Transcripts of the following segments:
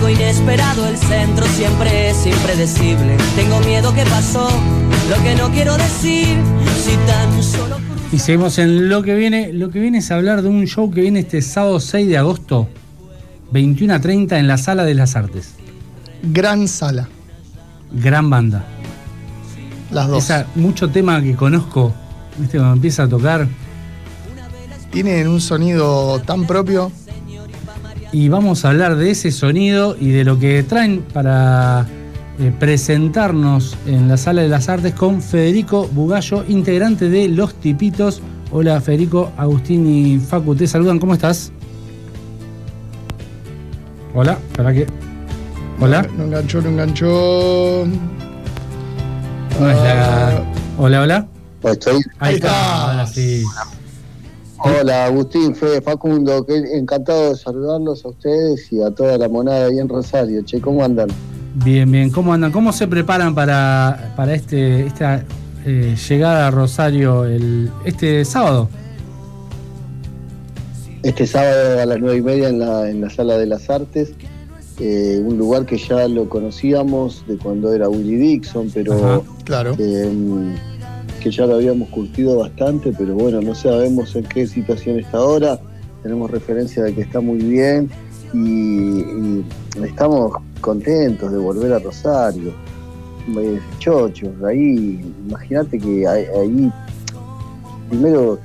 algo inesperado, el centro siempre es impredecible. Tengo miedo que pasó, lo que no quiero decir, si tan solo... Y seguimos en lo que viene. Lo que viene es hablar de un show que viene este sábado 6 de agosto, 21 a 30 en la Sala de las Artes. Gran sala. Gran banda. Las dos. Esa, mucho tema que conozco, ¿viste? Cuando empieza a tocar. Tienen un sonido tan propio. Y vamos a hablar de ese sonido y de lo que traen para eh, presentarnos en la Sala de las Artes con Federico Bugallo, integrante de Los Tipitos. Hola Federico, Agustín y Facu, te saludan, ¿cómo estás? Hola, ¿para qué? Hola. No enganchó, no enganchó. No es la- Hola, hola. Estoy. Ahí Ahí está, ahora sí. Hola Agustín, Fede, Facundo, que encantado de saludarlos a ustedes y a toda la monada ahí en Rosario. Che, ¿cómo andan? Bien, bien. ¿Cómo andan? ¿Cómo se preparan para, para este, esta eh, llegada a Rosario el, este sábado? Este sábado a las nueve y media en la, en la Sala de las Artes, eh, un lugar que ya lo conocíamos de cuando era Willie Dixon, pero Ajá. Claro. eh, que ya lo habíamos curtido bastante, pero bueno, no sabemos en qué situación está ahora. Tenemos referencia de que está muy bien y, y estamos contentos de volver a Rosario. Eh, Chochos, ahí, imagínate que ahí, primero,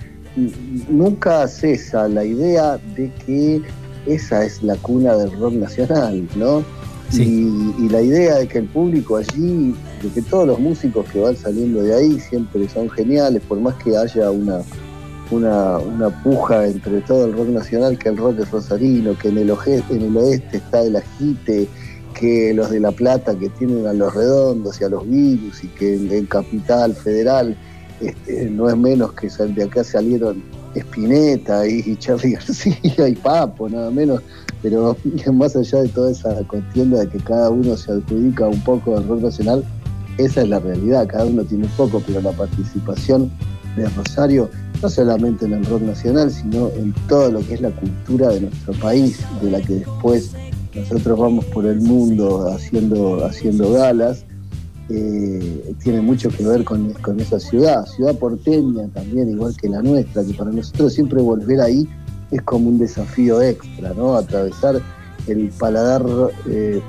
nunca cesa la idea de que esa es la cuna del rock nacional, ¿no? Sí. Y, y la idea de que el público allí, de que todos los músicos que van saliendo de ahí siempre son geniales, por más que haya una, una, una puja entre todo el rock nacional, que el rock es rosarino, que en el, oje- en el oeste está el agite, que los de La Plata que tienen a los redondos y a los virus, y que en, Capital Federal este, no es menos que de acá salieron Spinetta y, y Charlie García y Papo, nada menos. Pero más allá de toda esa contienda de que cada uno se adjudica un poco del rock nacional, esa es la realidad, cada uno tiene un poco, pero la participación de Rosario, no solamente en el rock nacional, sino en todo lo que es la cultura de nuestro país, de la que después nosotros vamos por el mundo haciendo, haciendo galas, eh, tiene mucho que ver con, con esa ciudad, ciudad porteña también, igual que la nuestra, que para nosotros siempre volver ahí es como un desafío extra, ¿no? Atravesar el paladar eh,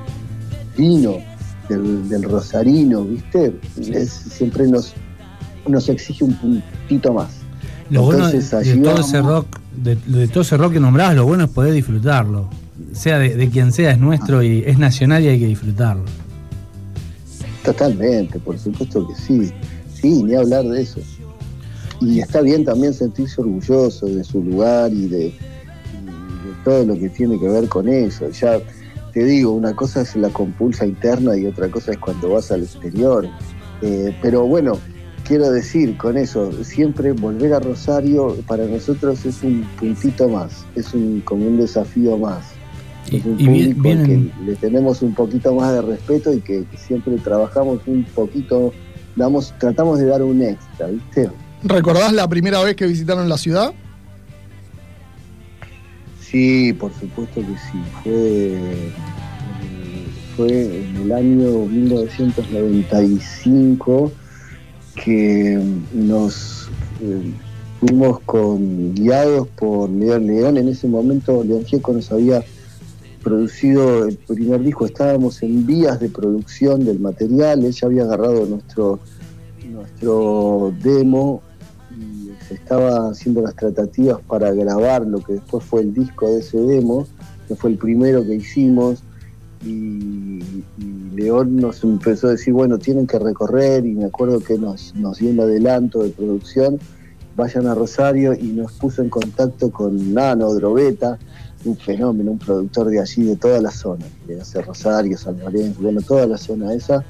fino del, del rosarino, ¿viste? Es- siempre nos, nos exige un puntito más. Lo bueno de, Entonces, de todo ese rock, de, de todo ese rock que nombrabas, lo bueno es poder disfrutarlo. Sea de, de quien sea, es nuestro y es nacional y hay que disfrutarlo. Totalmente, por supuesto que sí. Sí, ni hablar de eso. Y está bien también sentirse orgulloso de su lugar y de, y de todo lo que tiene que ver con eso. Ya te digo, una cosa es la compulsa interna y otra cosa es cuando vas al exterior. Eh, pero bueno, quiero decir con eso, siempre volver a Rosario para nosotros es un puntito más, es un, como un desafío más. Y, Es un y bien- público al vienen, que le tenemos un poquito más de respeto y que, que siempre trabajamos un poquito, damos, tratamos de dar un extra, ¿viste? ¿Recordás la primera vez que visitaron la ciudad? Sí, por supuesto que sí. Fue, eh, fue en el año 1995 que nos eh, fuimos con, guiados por León León. En ese momento León Gieco nos había producido el primer disco, estábamos en vías de producción del material, él ya había agarrado nuestro, nuestro demo estaba haciendo las tratativas para grabar lo que después fue el disco de ese demo, que fue el primero que hicimos, y, León nos empezó a decir, bueno, tienen que recorrer, y me acuerdo que nos, nos dio un adelanto de producción, vayan a Rosario, y nos puso en contacto con Nano Drobeta, un fenómeno, un productor de allí, de toda la zona, de hace Rosario, San Lorenzo, bueno, toda la zona esa,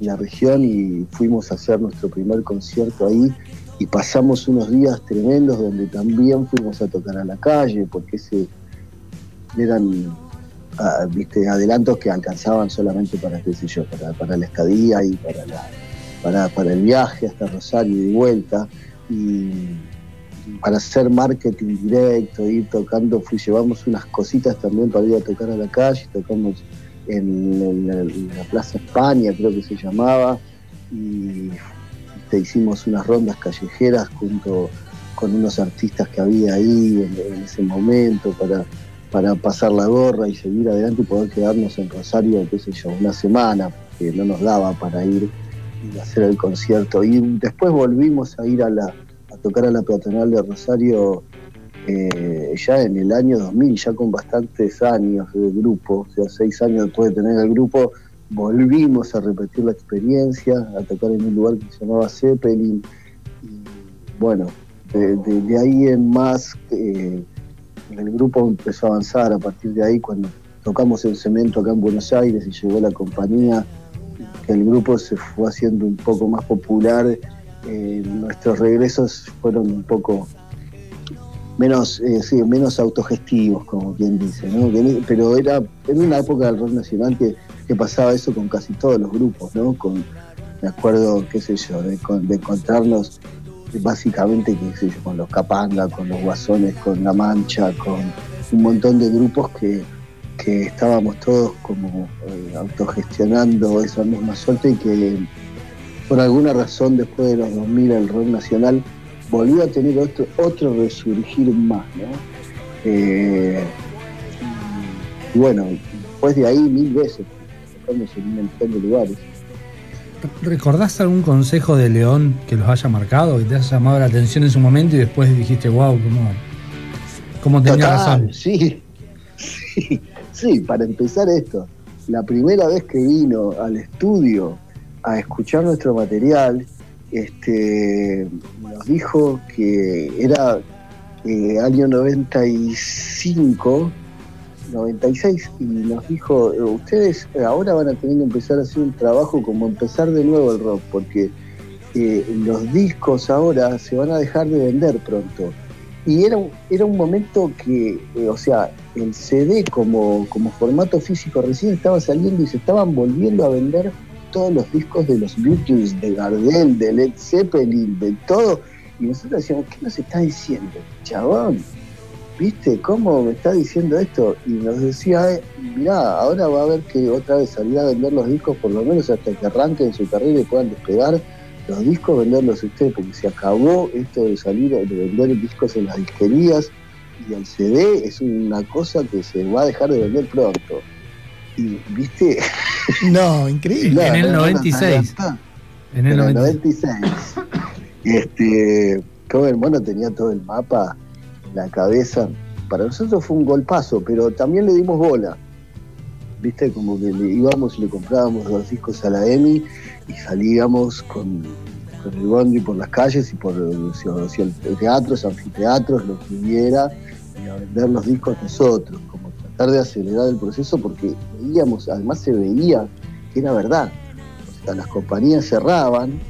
la región, y fuimos a hacer nuestro primer concierto ahí, y pasamos unos días tremendos donde también fuimos a tocar a la calle, porque ese eran ah, viste adelantos que alcanzaban solamente para qué sé yo, para, para la estadía y para la, para, para el viaje hasta Rosario y de vuelta. Y para hacer marketing directo, ir tocando, fui, llevamos unas cositas también para ir a tocar a la calle, tocamos en, la, Plaza España, creo que se llamaba, y hicimos unas rondas callejeras junto con unos artistas que había ahí en, ese momento para, para pasar la gorra y seguir adelante y poder quedarnos en Rosario, qué sé yo, una semana, que no nos daba para ir y hacer el concierto. Y después volvimos a ir a, la, a tocar a la peatonal de Rosario eh, ya en el año 2000, ya con bastantes años de grupo, o sea, seis años después de tener el grupo, volvimos a repetir la experiencia, a tocar en un lugar que se llamaba Zeppelin. Y bueno, de, ahí en más, eh, el grupo empezó a avanzar a partir de ahí cuando tocamos el cemento acá en Buenos Aires y llegó la compañía, que el grupo se fue haciendo un poco más popular. Eh, nuestros regresos fueron un poco menos, eh, sí, menos autogestivos, como quien dice, ¿no? pero era en una época del rock nacional que, pasaba eso con casi todos los grupos, ¿no? Con, me acuerdo, qué sé yo, de, encontrarnos básicamente, con los Capanga, con los Guasones, con La Mancha, con un montón de grupos que, estábamos todos como eh, autogestionando esa misma suerte y que por alguna razón después de los 2000 el rock nacional volvió a tener otro, otro resurgir más, ¿no? Eh, y bueno, después de ahí mil veces, en un montón de lugares. ¿Recordás algún consejo de León que los haya marcado, que te haya llamado la atención en su momento y después dijiste, wow, cómo, cómo tenía razón? Sí, sí, sí, para empezar esto, la primera vez que vino al estudio a escuchar nuestro material, este, nos dijo que era eh, año 95, 96, y nos dijo, ustedes ahora van a tener que empezar a hacer un trabajo como empezar de nuevo el rock, porque eh, los discos ahora se van a dejar de vender pronto. Y era, era un momento que, eh, o sea, el CD como, como formato físico recién estaba saliendo y se estaban volviendo a vender todos los discos de los Beatles, de Gardel, de Led Zeppelin, de todo. Y nosotros decíamos, ¿qué nos está diciendo, chabón? ¿Viste cómo me está diciendo esto? Y nos decía, eh, mirá, ahora va a haber que otra vez salir a vender los discos, por lo menos hasta que arranquen su carrera y puedan despegar los discos, venderlos ustedes, porque se acabó esto de salir, de vender discos en las disquerías y el CD es una cosa que se va a dejar de vender pronto. Y, ¿viste? No, increíble. en el 96. En el, 96. Este, como el mono tenía todo el mapa la cabeza. Para nosotros fue un golpazo, pero también le dimos bola. ¿Viste? Como que le íbamos y le comprábamos los discos a la EMI y salíamos con, el bondi por las calles y por teatros, anfiteatros, lo que hubiera, y a vender los discos nosotros de acelerar el proceso porque veíamos, además se veía que era verdad. O sea, las compañías cerraban,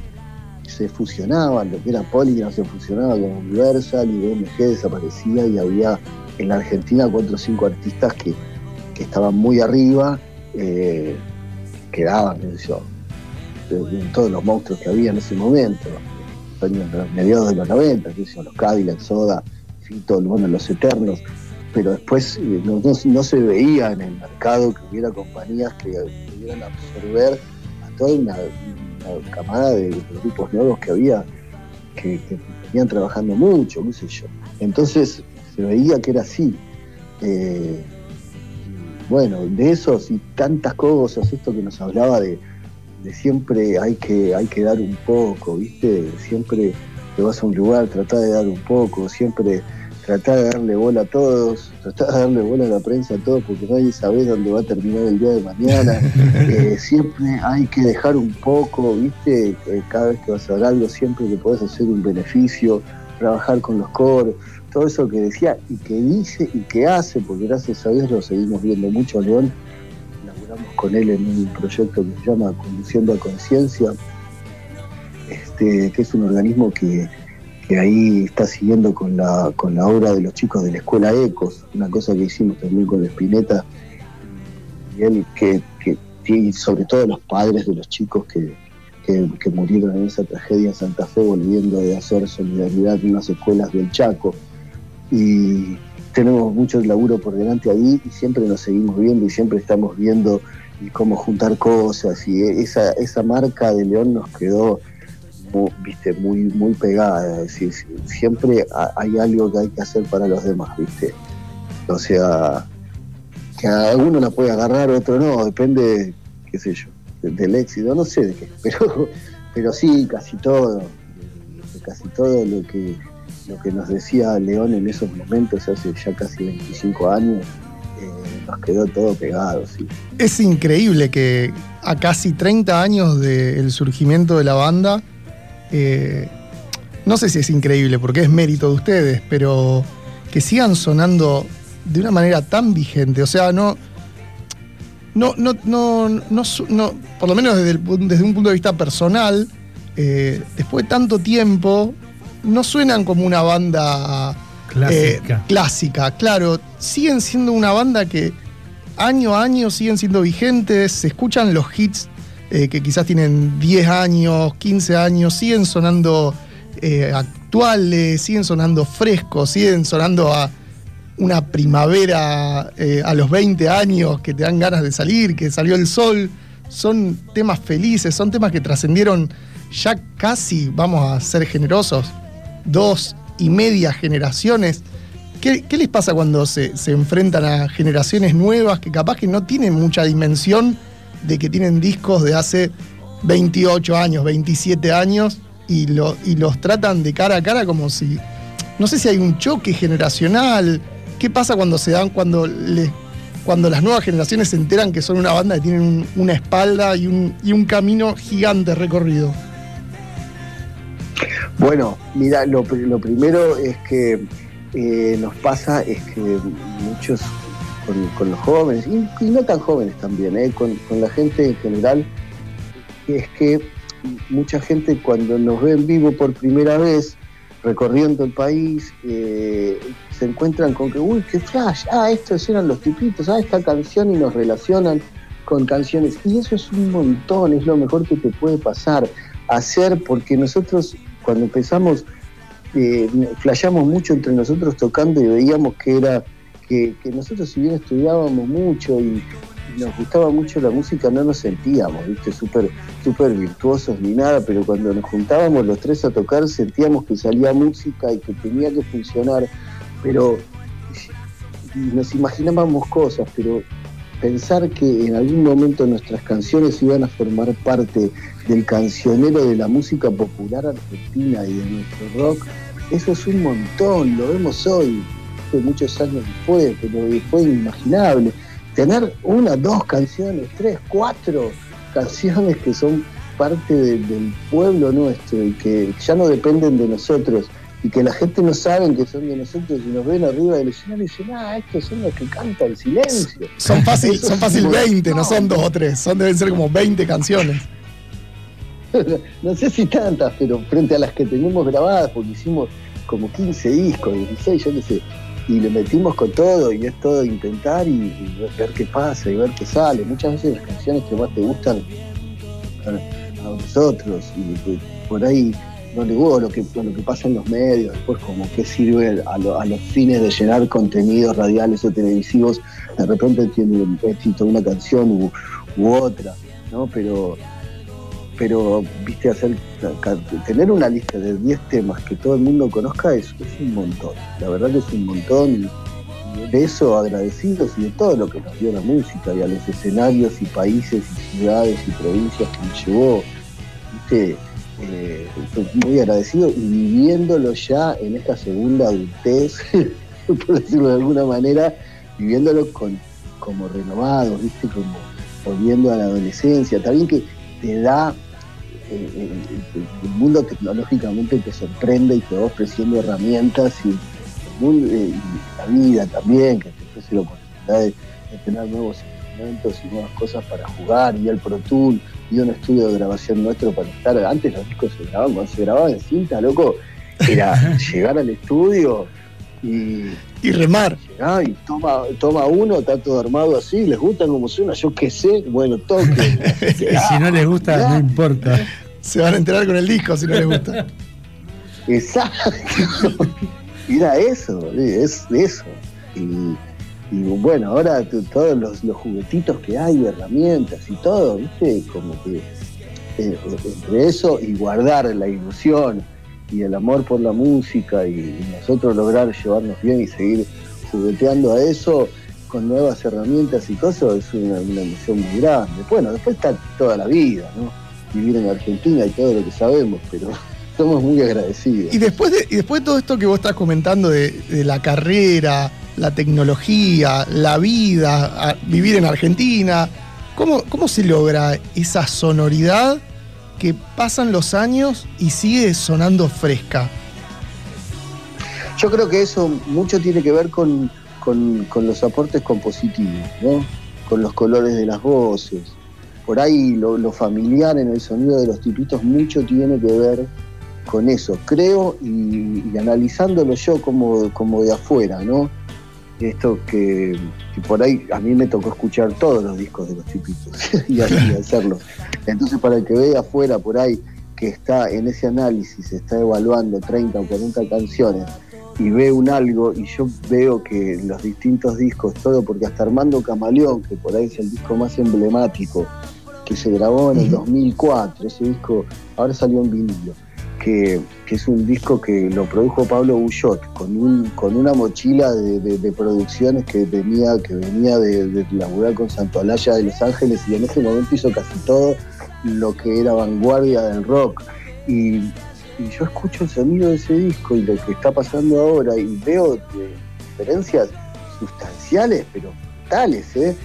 se fusionaban, lo que era Polygram se fusionaba con Universal y BMG desaparecía y había en la Argentina cuatro o cinco artistas que, estaban muy arriba, eh, quedaban, yo, todos los monstruos que había en ese momento, mediados de los 90, los Cadillac, Soda, todo, bueno, los Eternos, pero después eh, no, se veía en el mercado que hubiera compañías que pudieran absorber a toda una, camada de, grupos nuevos que había, que, venían trabajando mucho, qué sé yo. Entonces se veía que era así. Eh, bueno, de esos y tantas cosas, esto que nos hablaba de, siempre hay que, hay que dar un poco, ¿viste? Siempre te vas a un lugar, trata de dar un poco, siempre tratar de darle bola a todos, tratar de darle bola a la prensa a todos, porque nadie sabe dónde va a terminar el día de mañana. Eh, siempre hay que dejar un poco, ¿viste? Eh, cada vez que vas a hacer algo, siempre que podés hacer un beneficio, trabajar con los coros, todo eso que decía y que dice y que hace, porque gracias a Dios lo seguimos viendo mucho, León. Laboramos con él en un proyecto que se llama Conduciendo a Conciencia, este, que es un organismo que que ahí está siguiendo con la, con la obra de los chicos de la escuela Ecos, una cosa que hicimos también con Espineta, y él, que, y sobre todo los padres de los chicos que, murieron en esa tragedia en Santa Fe, volviendo de hacer solidaridad en unas escuelas del Chaco. Y, tenemos mucho laburo por delante ahí y siempre nos seguimos viendo y siempre estamos viendo cómo juntar cosas y esa, esa marca de León nos quedó muy, viste, muy, muy pegada, siempre hay algo que hay que hacer para los demás, viste. O sea, que alguno la puede agarrar, otro no, depende, qué sé yo, del éxito, no sé de qué, pero, pero sí, casi todo, casi todo lo que lo que nos decía León en esos momentos, hace ya casi 25 años, eh, nos quedó todo pegado. Es increíble que a casi 30 años del surgimiento de la banda, eh, no sé si es increíble porque es mérito de ustedes, pero que sigan sonando de una manera tan vigente. O sea, no. No, no, no, no, por lo menos desde, desde un punto de vista personal, eh, después de tanto tiempo, no suenan como una banda eh, clásica. Claro, siguen siendo una banda que año a año siguen siendo vigentes, se escuchan los hits eh, que quizás tienen 10 años, 15 años, siguen sonando eh, actuales, siguen sonando frescos, siguen sonando a una primavera a los 20 años que te dan ganas de salir, que salió el sol. Son temas felices, son temas que trascendieron ya casi, vamos a ser generosos, dos y media generaciones. ¿Qué, les pasa cuando se, enfrentan a generaciones nuevas que capaz que no tienen mucha dimensión de que tienen discos de hace 28 años, 27 años y, y los tratan de cara a cara como si, no sé si hay un choque generacional, ¿qué pasa cuando se dan, cuando, cuando las nuevas generaciones se enteran que son una banda que tienen una espalda y un, y un camino gigante recorrido? Bueno, mira, lo, primero es que eh, nos pasa es que muchos con, los jóvenes, y, no tan jóvenes también, eh, con, la gente en general, es que mucha gente cuando nos ve en vivo por primera vez, recorriendo el país, eh, se encuentran con que, uy, qué flash, ah, estos eran los tipitos, ah, esta canción y nos relacionan con canciones. Y eso es un montón, es lo mejor que te puede pasar, hacer, porque nosotros cuando empezamos, eh, mucho entre nosotros tocando y veíamos que era que, nosotros si bien estudiábamos mucho y, nos gustaba mucho la música, no nos sentíamos, viste, súper super virtuosos ni nada, pero cuando nos juntábamos los tres a tocar sentíamos que salía música y que tenía que funcionar, pero nos imaginábamos cosas, pero pensar que en algún momento nuestras canciones iban a formar parte del cancionero de la música popular argentina y de nuestro rock, eso es un montón, lo vemos hoy, fue muchos años después, pero fue inimaginable. Tener una, dos canciones, tres, cuatro canciones que son parte del pueblo nuestro y que ya no dependen de nosotros y que la gente no sabe que son de nosotros y nos ven arriba del escenario y dicen, ah, estos son los que cantan silencio. Son fácil, son fácil 20, no son dos o tres, son deben ser como 20 canciones. no sé si tantas, pero frente a las que tenemos grabadas, porque hicimos como 15 discos, 16, yo qué sé, y le metimos con todo, y es todo intentar y, ver qué pasa y ver qué sale. Muchas veces las canciones que más te gustan a, nosotros, y por ahí no le gusta lo que, lo que pasa en los medios, después como qué sirve a, los fines de llenar contenidos radiales o televisivos, de repente tiene éxito una canción u, u otra, ¿no? Pero pero viste hacer tener una lista de 10 temas que todo el mundo conozca es, es un montón. La verdad que es un montón y, de eso agradecidos y de todo lo que nos dio la música y a los escenarios y países y ciudades y provincias que nos llevó viste eh, muy agradecido y viviéndolo ya en esta segunda adultez por decirlo de alguna manera viviéndolo con como renovado viste como volviendo a la adolescencia también que te da el mundo tecnológicamente te sorprende y te va ofreciendo herramientas y, eh, la vida también, que te ofrece la oportunidad de, tener nuevos instrumentos y nuevas cosas para jugar, y el Pro Tool, y un estudio de grabación nuestro para estar. Antes los discos se grababan, cuando se grababan en cinta, loco, era llegar al estudio y, y remar. y toma, toma uno, está todo armado así, les gusta como suena, yo qué sé, bueno, toque. si no les gusta, no importa. Se van a enterar con el disco si no les gusta. Exacto. Mira eso, es eso. Y, bueno, ahora todos los, juguetitos que hay, herramientas y todo, ¿viste? Como que eh, eh, entre eso y guardar la ilusión y el amor por la música y, nosotros lograr llevarnos bien y seguir jugueteando a eso con nuevas herramientas y cosas es una, una emoción muy grande. Bueno, después está toda la vida, ¿no? Vivir en Argentina y todo lo que sabemos, pero somos muy agradecidos. Y después de, y después de todo esto que vos estás comentando de, la carrera, la tecnología, la vida, vivir en Argentina, ¿cómo, ¿cómo se logra esa sonoridad que pasan los años y sigue sonando fresca? Yo creo que eso mucho tiene que ver con, los aportes compositivos, ¿no? con los colores de las voces. Por ahí lo, familiar en el sonido de los tipitos mucho tiene que ver con eso, creo, y, analizándolo yo como, como de afuera, ¿no? Esto que, por ahí a mí me tocó escuchar todos los discos de los tipitos y, hacerlo. Entonces, para el que ve afuera por ahí que está en ese análisis, está evaluando 30 o 40 canciones y ve un algo y yo veo que los distintos discos, todo, porque hasta Armando Camaleón, que por ahí es el disco más emblemático, que se grabó en el 2004, ese disco ahora salió en vinilo que, es un disco que lo produjo Pablo Bullot con, un, con una mochila de, producciones que venía, que venía de, de laburar con Santo Alaya de Los Ángeles y en ese momento hizo casi todo lo que era vanguardia del rock. Y, yo escucho el sonido de ese disco y lo que está pasando ahora y veo diferencias sustanciales, pero tales, ¿eh?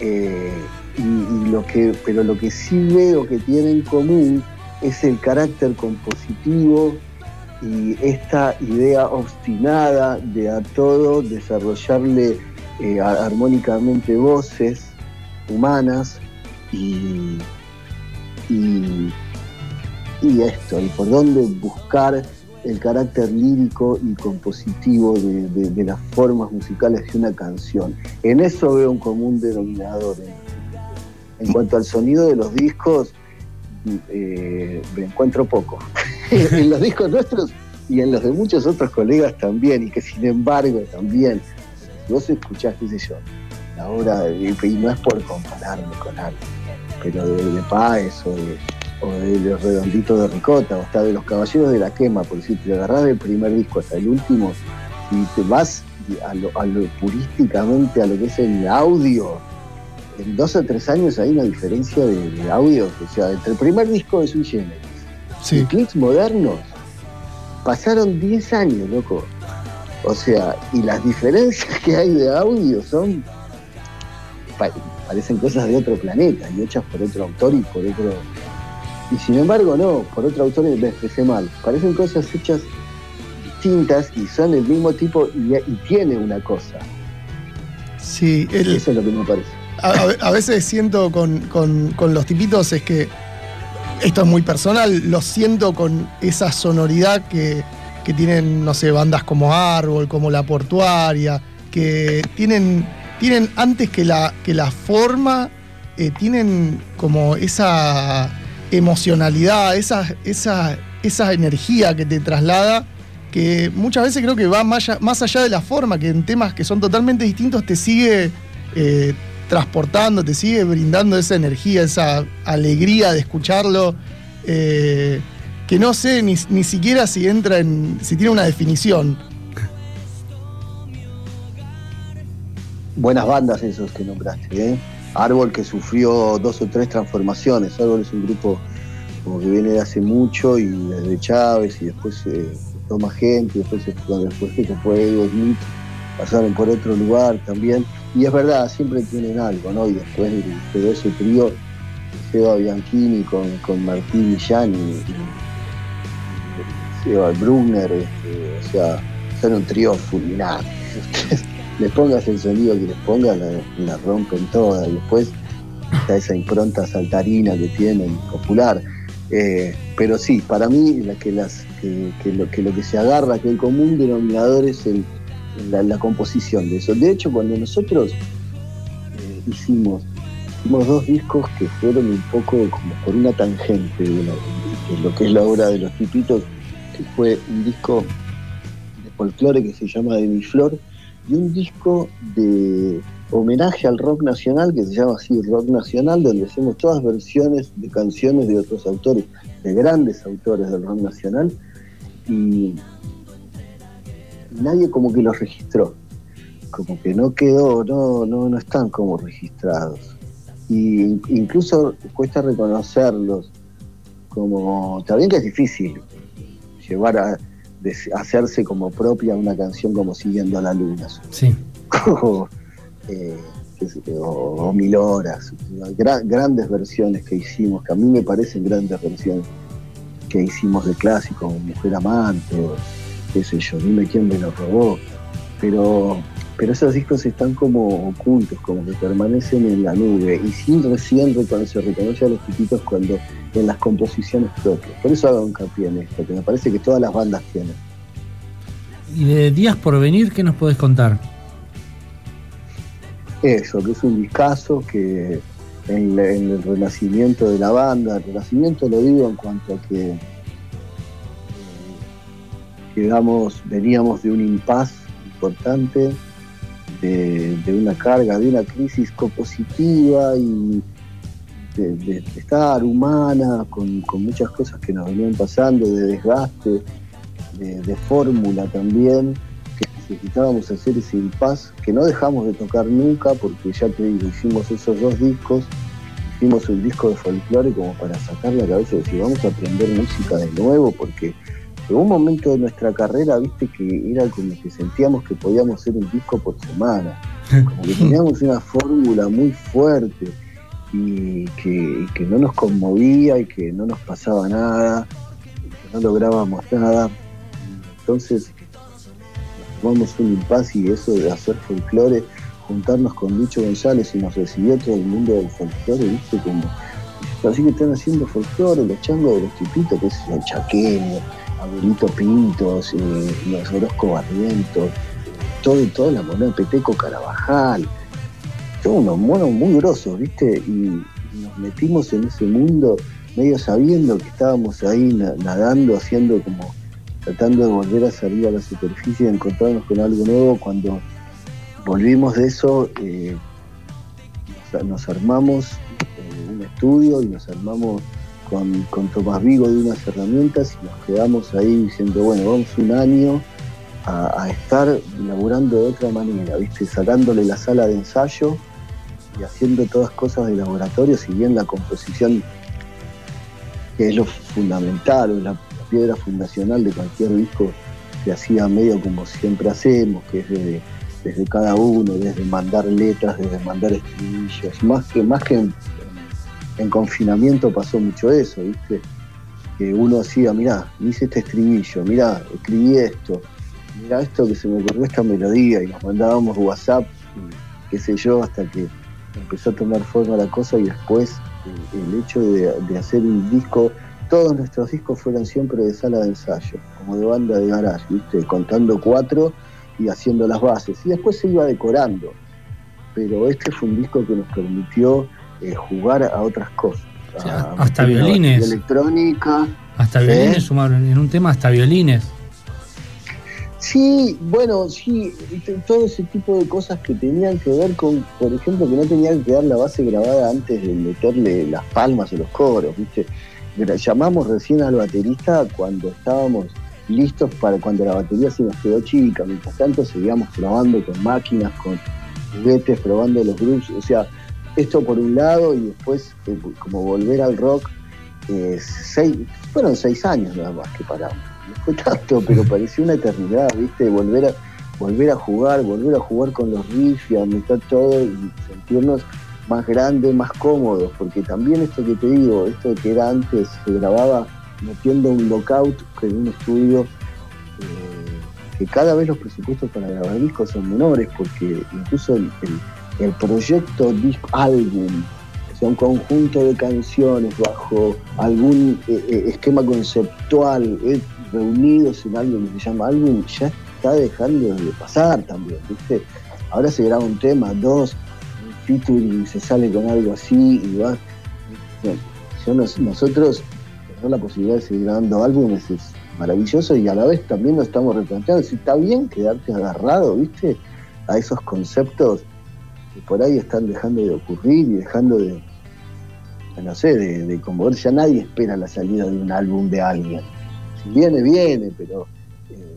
eh y, lo que, pero lo que sí veo que tiene en común es el carácter compositivo y esta idea obstinada de a todo desarrollarle eh, armónicamente voces humanas y, y, esto, y por dónde buscar el carácter lírico y compositivo de, las formas musicales de una canción. En eso veo un común denominador. en cuanto al sonido de los discos, eh, me encuentro poco. en los discos nuestros y en los de muchos otros colegas también, y que sin embargo también, vos escuchás, qué sé yo, la obra, y no es por compararme con algo, pero de, de o de, Los Redonditos de Ricota, o hasta de Los Caballeros de la Quema, por decir, te agarrás del primer disco hasta el último, y te vas a lo, a lo purísticamente a lo que es el audio, en dos o tres años hay una diferencia de, audio. O sea, entre el primer disco de Sui Generis y clics modernos, pasaron 10 años, loco. O sea, y las diferencias que hay de audio son. parecen cosas de otro planeta y hechas por otro autor y por otro. Y sin embargo, no, por otro autor me expresé mal. Parecen cosas hechas distintas y son del mismo tipo y, tiene una cosa. Sí, eso es lo que me parece a, veces siento con, los tipitos es que esto es muy personal, lo siento con esa sonoridad que, tienen, no sé, bandas como Árbol, como La Portuaria, que tienen, tienen antes que la, que la forma, eh, tienen como esa emocionalidad, esa, esa, esa energía que te traslada, que muchas veces creo que va más allá, más allá de la forma, que en temas que son totalmente distintos te sigue eh, transportando, te sigue brindando esa energía, esa alegría de escucharlo, eh, que no sé ni, siquiera si entra en, si tiene una definición. Buenas bandas esos que nombraste, ¿eh? Árbol que sufrió dos o tres transformaciones. Árbol es un grupo como que viene de hace mucho y desde Chávez y después eh, toma gente, después, después se fue Edo Smith, pasaron por otro lugar también. Y es verdad, siempre tienen algo, ¿no? Y después quedó ese trío, Seba Bianchini con, con Martín Millán y, Seba Brugner, este, o sea, son un trío fulminante. les pongas el sonido que les pongas, la, rompen todas. Y después está esa impronta saltarina que tienen, popular. Eh, pero sí, para mí la que, las, que, lo, que lo que se agarra, que el común denominador es el, la, composición de eso. De hecho, cuando nosotros eh, hicimos, hicimos dos discos que fueron un poco como por una tangente de, lo que es la obra de los tipitos, que fue un disco de folclore que se llama De mi flor y un disco de homenaje al rock nacional que se llama así Rock Nacional, donde hacemos todas versiones de canciones de otros autores, de grandes autores del rock nacional, y nadie como que los registró, como que no quedó, no, no, no están como registrados. Y incluso cuesta reconocerlos, como, también que es difícil llevar a, hacerse como propia una canción como Siguiendo a la Luna. Sí. Eh, o, Mil Horas, grandes versiones que hicimos, que a mí me parecen grandes versiones que hicimos de clásicos, Mujer Amante, o qué sé yo, dime quién me lo robó. Pero, pero esos discos están como ocultos, como que permanecen en la nube y sin recién reconocer, reconoce a los chiquitos cuando en las composiciones propias. Por eso hago hincapié en esto, que me parece que todas las bandas tienen. ¿Y de Días por Venir qué nos podés contar? Eso, que es un discazo que en, el renacimiento de la banda, el renacimiento lo digo en cuanto a que eh, veníamos de un impas importante, de, una carga, de una crisis compositiva y de, estar humana, con, muchas cosas que nos venían pasando, de desgaste, de fórmula también necesitábamos hacer ese impas que no dejamos de tocar nunca porque ya te digo, hicimos esos dos discos, hicimos un disco de folclore como para sacar la cabeza y decir, vamos a aprender música de nuevo porque en un momento de nuestra carrera, viste que era como que sentíamos que podíamos hacer un disco por semana, como que teníamos una fórmula muy fuerte y que, que no nos conmovía y que no nos pasaba nada, que no lográbamos nada. Entonces tomamos un impasse y eso de hacer folclore, juntarnos con Lucho González y nos recibió todo el mundo del folclore, viste, como así que están haciendo folclore, los changos de los tipitos, que es el chaqueño, Abelito Pintos, eh, los Orozco Barrientos, todo, toda la moneda Peteco Carabajal, todos unos monos muy grosos, viste, y nos metimos en ese mundo medio sabiendo que estábamos ahí nadando, haciendo como tratando de volver a salir a la superficie y encontrarnos con algo nuevo. Cuando volvimos de eso, eh, nos, armamos eh, un estudio y nos armamos con, Tomás Vigo de unas herramientas y nos quedamos ahí diciendo, bueno, vamos un año a, estar laburando de otra manera, ¿viste? sacándole la sala de ensayo y haciendo todas cosas de laboratorio, si bien la composición, que es lo fundamental, la piedra fundacional de cualquier disco que hacía medio como siempre hacemos, que es desde, cada uno, desde mandar letras, desde mandar estribillos, más que, más que en, confinamiento pasó mucho eso, ¿viste? Que uno hacía, mirá, hice este estribillo, mirá, escribí esto, mirá esto que se me ocurrió esta melodía, y nos mandábamos WhatsApp, qué sé yo, hasta que empezó a tomar forma la cosa y después el, hecho de, de hacer un disco todos nuestros discos fueron siempre de sala de ensayo, como de banda de garage, ¿viste? contando cuatro y haciendo las bases. Y después se iba decorando. Pero este fue un disco que nos permitió eh, jugar a otras cosas. hasta violines. Electrónica. Hasta violines sumaron en un tema, hasta violines. Sí, bueno, sí, todo ese tipo de cosas que tenían que ver con, por ejemplo, que no tenían que dar la base grabada antes de meterle las palmas o los coros, ¿viste? llamamos recién al baterista cuando estábamos listos para cuando la batería se nos quedó chica. Mientras tanto seguíamos probando con máquinas, con juguetes, probando los grupos. O sea, esto por un lado y después eh, como volver al rock, eh, seis, fueron seis años nada más que paramos. No fue tanto, pero pareció una eternidad, ¿viste? Volver a, volver a jugar, volver a jugar con los riffs y a meter todo y sentirnos más grande, más cómodo, porque también esto que te digo, esto que era antes, se grababa metiendo un lockout en un estudio, eh, que cada vez los presupuestos para grabar discos son menores, porque incluso el, proyecto disco álbum, o sea, un conjunto de canciones bajo algún eh, eh, esquema conceptual, reunidos en algo que se llama álbum, ya está dejando de pasar también, ¿viste? Ahora se graba un tema, dos, y se sale con algo así y va. nosotros tener la posibilidad de seguir grabando álbumes es maravilloso y a la vez también nos estamos replanteando si está bien quedarte agarrado, ¿viste? a esos conceptos que por ahí están dejando de ocurrir y dejando de, no sé, de, de conmover. Ya nadie espera la salida de un álbum de alguien. Si viene, viene, pero... Eh,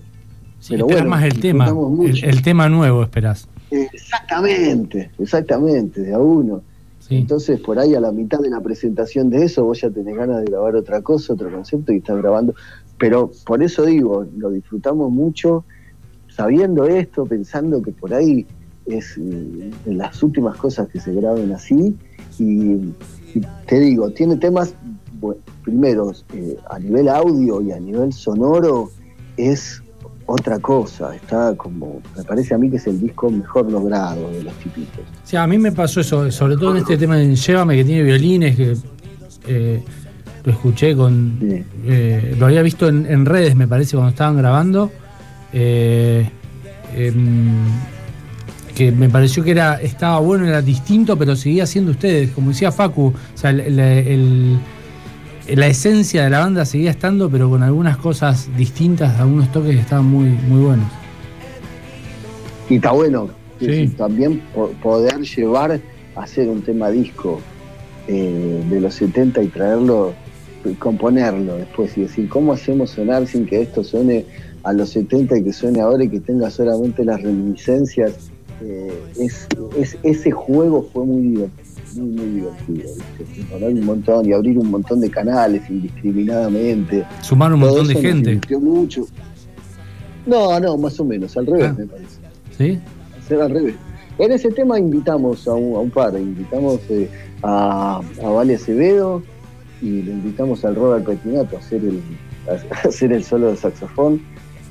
pero bueno, más el tema, el, tema nuevo esperás. Exactamente, exactamente, de a uno. Entonces, por ahí a la mitad de la presentación de eso, vos ya tenés ganas de grabar otra cosa, otro concepto y estás grabando. Pero por eso digo, lo disfrutamos mucho sabiendo esto, pensando que por ahí es eh, las últimas cosas que se graben así. Y, te digo, tiene temas, primero, eh, a nivel audio y a nivel sonoro, es otra cosa, está como, me parece a mí que es el disco mejor logrado de los tipitos. Sí, a mí me pasó eso, sobre todo en este tema de Llévame, que tiene violines, que eh, lo escuché con, eh, lo había visto en, redes, me parece, cuando estaban grabando, eh, em, que me pareció que era estaba bueno, era distinto, pero seguía siendo ustedes, como decía Facu, o sea, el la esencia de la banda seguía estando, pero con algunas cosas distintas, algunos toques que estaban muy, muy buenos. Y está bueno también poder llevar a hacer un tema disco eh, de los 70 y traerlo, componerlo después y decir, ¿cómo hacemos sonar sin que esto suene a los 70 y que suene ahora y que tenga solamente las reminiscencias? Eh, es, ese juego fue muy divertido muy, muy divertido. un montón y abrir un montón de canales indiscriminadamente. Sumar un montón de gente. mucho. No, no, más o menos, al revés, ah. me parece. ¿Sí? Ser al revés. En ese tema invitamos a un, par, invitamos eh, a, a Vale Acevedo y le invitamos al Robert Petinato a hacer el, a hacer el solo de saxofón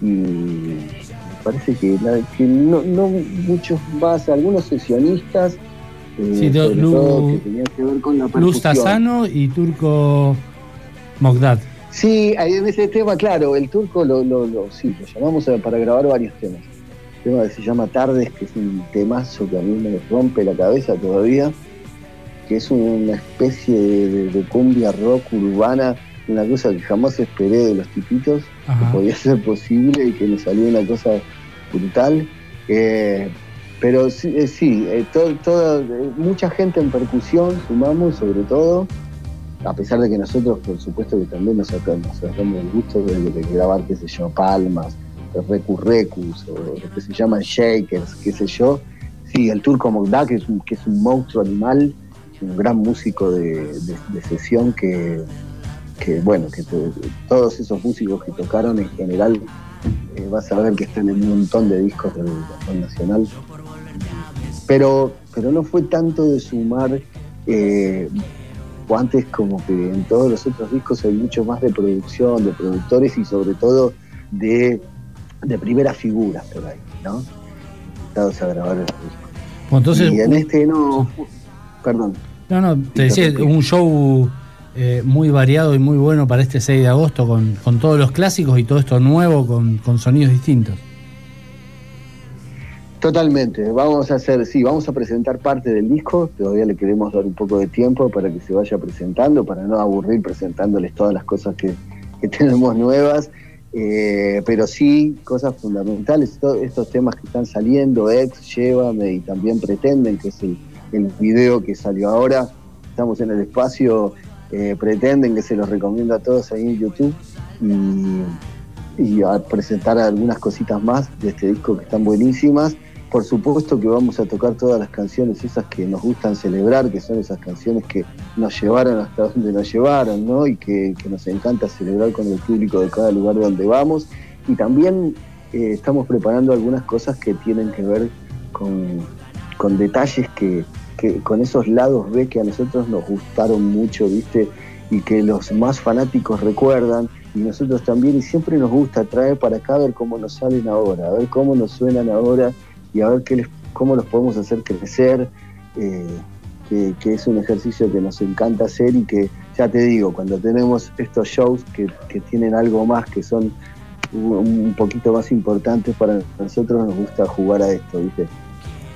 y parece que, que no, no muchos más, algunos sesionistas eh, sí, Luz Tazano y Turco Mogdad. Sí, ahí en ese tema, claro, el turco lo, lo, lo, sí, lo llamamos para grabar varios temas. Un tema que se llama Tardes, que es un temazo que a mí me rompe la cabeza todavía, que es una especie de, cumbia rock urbana, una cosa que jamás esperé de los tipitos, que podía ser posible y que me salió una cosa brutal. Eh, pero sí, eh, sí eh, todo, eh, mucha gente en percusión sumamos, sobre todo, a pesar de que nosotros, por supuesto, que también nos sacamos, el gusto de, grabar, qué sé yo, palmas, recurrecus, o lo que se llaman shakers, qué sé yo. Sí, el turco Mogda, que es un, que es un monstruo animal, un gran músico de, sesión que, bueno, que todos esos músicos que tocaron en general, vas a ver que están en un montón de discos del rock nacional pero, pero no fue tanto de sumar, eh, o antes como que en todos los otros discos hay mucho más de producción, de productores y sobre todo de, de primeras figuras por ahí, ¿no? Invitados a grabar el disco. entonces, y en este no, perdón. No, no, te decía, un show eh, muy variado y muy bueno para este 6 de agosto con, con todos los clásicos y todo esto nuevo con, con sonidos distintos. Totalmente, vamos a hacer, sí, vamos a presentar parte del disco, todavía le queremos dar un poco de tiempo para que se vaya presentando, para no aburrir presentándoles todas las cosas que, tenemos nuevas, eh, pero sí, cosas fundamentales, estos temas que están saliendo, Ex, Llévame y también Pretenden, que es el, video que salió ahora, estamos en el espacio, Pretenden, que se los recomiendo a todos ahí en YouTube, y, y a presentar algunas cositas más de este disco que están buenísimas. Por supuesto que vamos a tocar todas las canciones esas que nos gustan celebrar, que son esas canciones que nos llevaron hasta donde nos llevaron, ¿no? Y que, nos encanta celebrar con el público de cada lugar donde vamos. Y también eh, estamos preparando algunas cosas que tienen que ver con, detalles que, con esos lados B que a nosotros nos gustaron mucho, ¿viste? Y que los más fanáticos recuerdan y nosotros también, y siempre nos gusta traer para acá a ver cómo nos salen ahora, a ver cómo nos suenan ahora y a ver qué les, cómo los podemos hacer crecer, eh, que, es un ejercicio que nos encanta hacer y que, ya te digo, cuando tenemos estos shows que, tienen algo más, que son un, poquito más importantes para nosotros, nos gusta jugar a esto, ¿viste?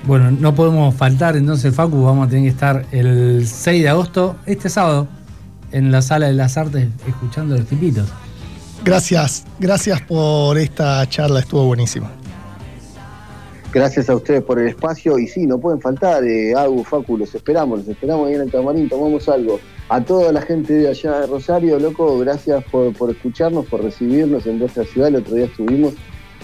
Bueno, no podemos faltar entonces, Facu, vamos a tener que estar el 6 de agosto, este sábado, en la Sala de las Artes, escuchando los tipitos. Gracias, gracias por esta charla, estuvo buenísima. Gracias a ustedes por el espacio y sí, no pueden faltar, eh, Agu, Facu, los esperamos, los esperamos ahí en el camarín, tomamos algo. A toda la gente de allá de Rosario, loco, gracias por, por escucharnos, por recibirnos en nuestra ciudad. El otro día estuvimos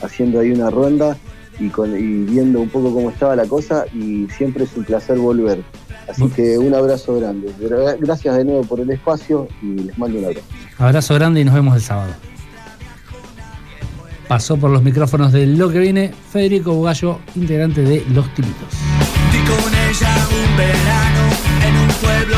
haciendo ahí una ronda y, con, y viendo un poco cómo estaba la cosa y siempre es un placer volver. Así que un abrazo grande. Gra- Gracias de nuevo por el espacio y les mando un abrazo. Abrazo grande y nos vemos el sábado. Pasó por los micrófonos de Lo que viene Federico Bugallo, integrante de Los Timitos. Di con ella un verano en un pueblo,